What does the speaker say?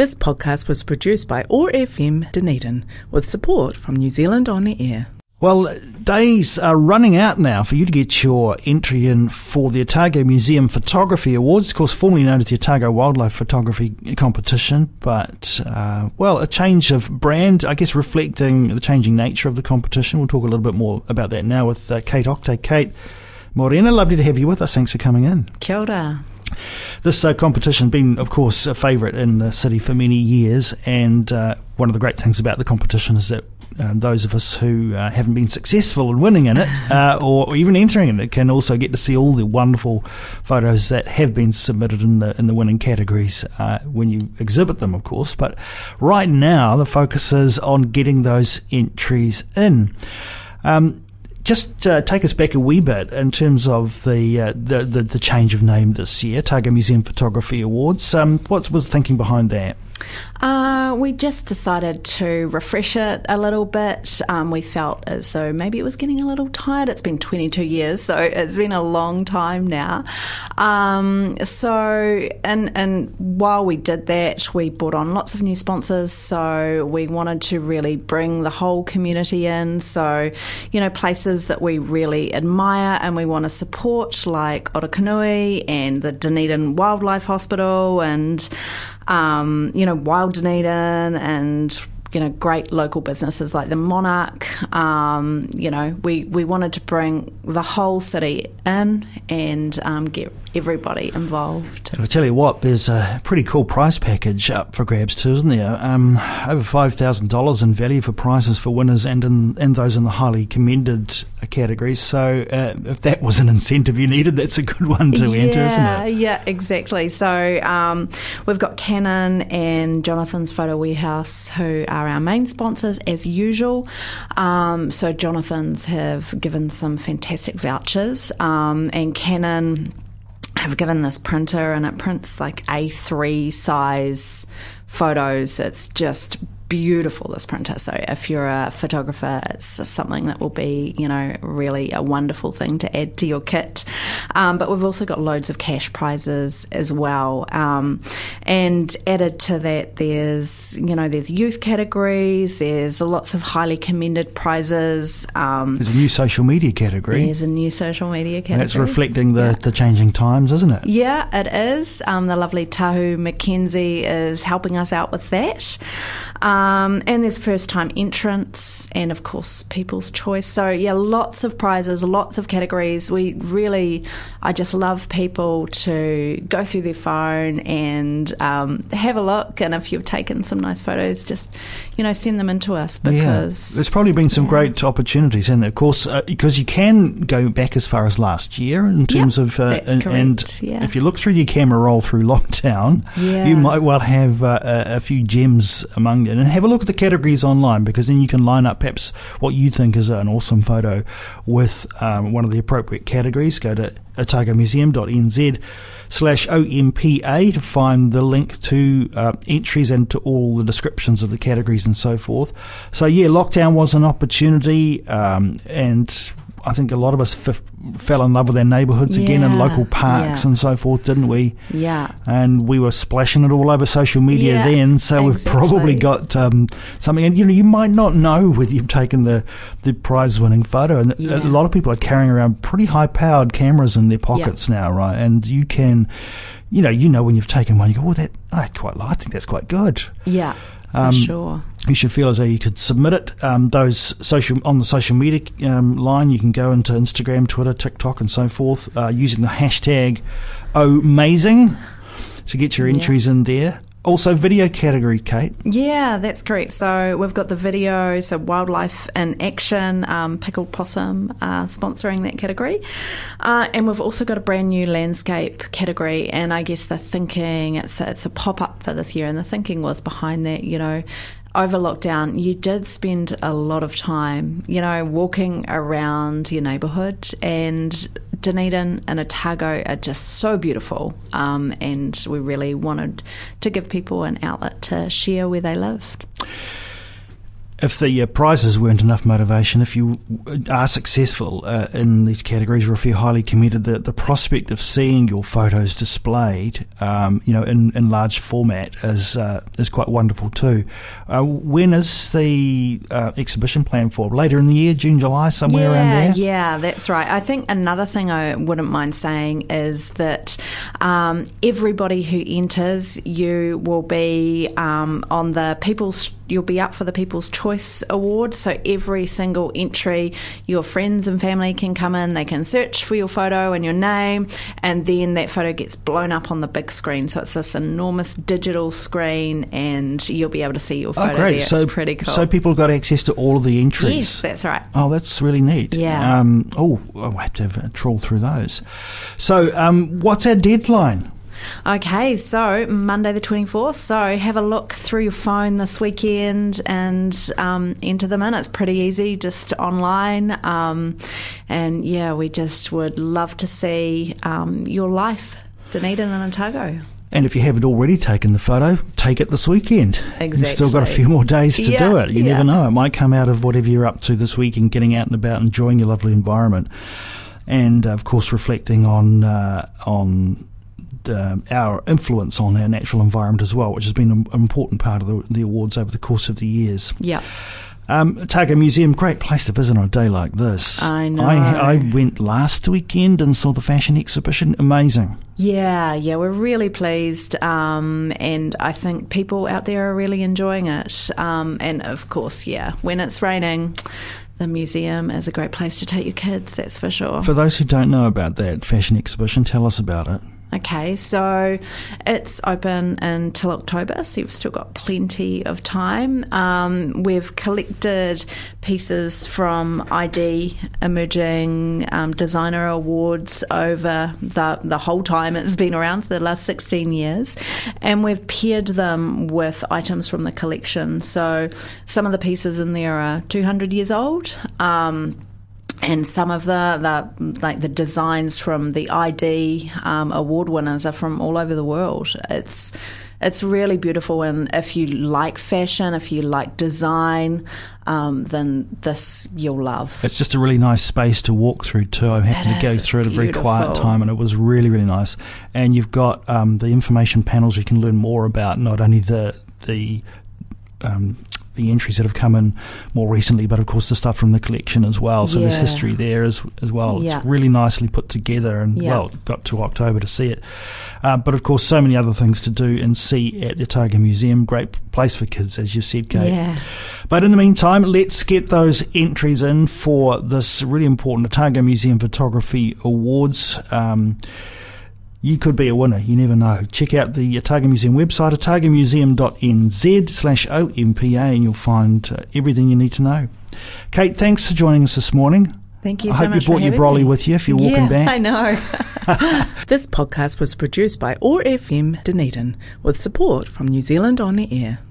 This podcast was produced by OAR FM Dunedin with support from New Zealand On the Air. Well, days are running out now for you to get your entry in for the Otago Museum Photography Awards, of course, formerly known as the Otago Wildlife Photography Competition. But, uh, well, a change of brand, I guess, reflecting the changing nature of the competition. We'll talk a little bit more about that now with uh, Kate Oktay. Kate Morena, lovely to have you with us. Thanks for coming in. Kia ora. This uh, competition has been, of course, a favourite in the city for many years, and uh, one of the great things about the competition is that um, those of us who uh, haven't been successful in winning in it uh, or even entering in it can also get to see all the wonderful photos that have been submitted in the in the winning categories uh, when you exhibit them, of course. But right now, the focus is on getting those entries in. Um, just uh, take us back a wee bit in terms of the, uh, the, the, the change of name this year, Otago Museum Photography Awards. Um, what was the thinking behind that? Uh, we just decided to refresh it a little bit. Um, we felt as though maybe it was getting a little tired. It's been 22 years, so it's been a long time now. Um, so, and and while we did that, we brought on lots of new sponsors. So we wanted to really bring the whole community in. So, you know, places that we really admire and we want to support, like Orokonui and the Dunedin Wildlife Hospital and um, you know, Wild Dunedin and you know, great local businesses like the Monarch. Um, you know, we, we wanted to bring the whole city in and um, get everybody involved. I'll tell you what, there's a pretty cool prize package up for grabs too, isn't there? Um, over five thousand dollars in value for prizes for winners and in, and those in the highly commended categories. So uh, if that was an incentive you needed, that's a good one to yeah, enter, isn't it? Yeah, exactly. So um, we've got Canon and Jonathan's Photo Warehouse, who are our main sponsors as usual. Um, so Jonathan's have given some fantastic vouchers, um, and Canon have given this printer and it prints like A3 size photos. It's just beautiful this printer. So if you're a photographer, it's something that will be, you know, really a wonderful thing to add to your kit. Um, but we've also got loads of cash prizes as well. Um, and added to that, there's, you know, there's youth categories. There's lots of highly commended prizes. Um, there's a new social media category. There's a new social media category. And that's reflecting the, yeah. the changing times, isn't it? Yeah, it is. Um, the lovely Tahu McKenzie is helping us out with that. Um, and there's first time entrants and, of course, people's choice. So, yeah, lots of prizes, lots of categories. We really, I just love people to go through their phone and um, have a look. And if you've taken some nice photos, just, you know, send them in to us because. Yeah. There's probably been some yeah. great opportunities. And, of course, uh, because you can go back as far as last year in terms yep, of. Uh, and, and yeah. if you look through your camera roll through lockdown, you might well have uh, a, few gems among and have a look at the categories online because then you can line up perhaps what you think is an awesome photo with um, one of the appropriate categories. Go to otagomuseum.nz slash OMPA to find the link to uh, entries and to all the descriptions of the categories and so forth. So, yeah, lockdown was an opportunity um, and I think a lot of us f- fell in love with our neighbourhoods yeah, again and local parks yeah. and so forth, didn't we? Yeah. And we were splashing it all over social media yeah, then, so exactly. we've probably got um, something. And you know, you might not know whether you've taken the the prize winning photo, and a lot of people are carrying around pretty high powered cameras in their pockets now, right? And you can. You know, you know when you've taken one, you go, "Oh, that I quite like. I think that's quite good." Yeah, um, sure. You should feel as though you could submit it. Um, those social on the social media um, line, you can go into Instagram, Twitter, TikTok, and so forth uh, using the hashtag Amazing to get your entries yeah. in there. Also, video category, Kate. Yeah, that's correct. So we've got the video, so wildlife in action, um, pickled possum uh, sponsoring that category, uh, and we've also got a brand new landscape category. And I guess the thinking it's a, it's a pop up for this year, and the thinking was behind that, you know, over lockdown, you did spend a lot of time, you know, walking around your neighbourhood, and Dunedin and Otago are just so beautiful. Um, and we really wanted to give people an outlet to share where they lived. If the uh, prizes weren't enough motivation, if you are successful uh, in these categories, or if you're highly committed, the, the prospect of seeing your photos displayed, um, you know, in, in large format is uh, is quite wonderful too. Uh, when is the uh, exhibition planned for? Later in the year, June, July, somewhere yeah, around there. Yeah, that's right. I think another thing I wouldn't mind saying is that um, everybody who enters, you will be um, on the people's you'll be up for the People's Choice Award. So every single entry, your friends and family can come in, they can search for your photo and your name, and then that photo gets blown up on the big screen. So it's this enormous digital screen, and you'll be able to see your photo oh, great. there. So, it's pretty cool. So people got access to all of the entries. Yes, that's right. Oh, that's really neat. Yeah. Um, oh, I'll have to have a trawl through those. So, um, what's our deadline? Okay, so Monday the 24th. So have a look through your phone this weekend and um, enter them in. It's pretty easy, just online. Um, and yeah, we just would love to see um, your life, Dunedin and Otago. And if you haven't already taken the photo, take it this weekend. Exactly. You've still got a few more days to Yeah, do it. You yeah. never know. It might come out of whatever you're up to this weekend, getting out and about, enjoying your lovely environment. And uh, of course, reflecting on uh, on um, our influence on our natural environment as well, which has been an important part of the, the awards over the course of the years. Yeah. Um, Otago Museum, great place to visit on a day like this. I know. I, I went last weekend and saw the fashion exhibition. Amazing. Yeah, yeah, we're really pleased, um, and I think people out there are really enjoying it. Um, and of course, yeah, when it's raining, the museum is a great place to take your kids. That's for sure. For those who don't know about that fashion exhibition, tell us about it. Okay, so it's open until October, so you've still got plenty of time. Um, we've collected pieces from ID Emerging um, Designer Awards over the, the whole time it's been around, for the last 16 years, and we've paired them with items from the collection. So some of the pieces in there are 200 years old. Um, and some of the, the like the designs from the ID um, award winners are from all over the world. It's it's really beautiful, and if you like fashion, if you like design, um, then this you'll love. It's just a really nice space to walk through too. I happened It to go is, it's through at a very quiet time, and it was really, really nice. And you've got um, the information panels you can learn more about not only the the um, the entries that have come in more recently, but of course the stuff from the collection as well. So there's history there as as well. Yeah. It's really nicely put together, and Yeah. well, got to October to see it. Uh, but of course, so many other things to do and see at the Otago Museum. Great place for kids, as you said, Kate. Yeah. But in the meantime, let's get those entries in for this really important Otago Museum Photography Awards. Um, you could be a winner, you never know. Check out the Otago Museum website, otagomuseum.nz slash OMPA, and you'll find uh, everything you need to know. Kate, thanks for joining us this morning. Thank you I so hope you brought your having brolly me. with you if you're walking yeah, back. I know. This podcast was produced by OAR FM Dunedin with support from New Zealand On the Air.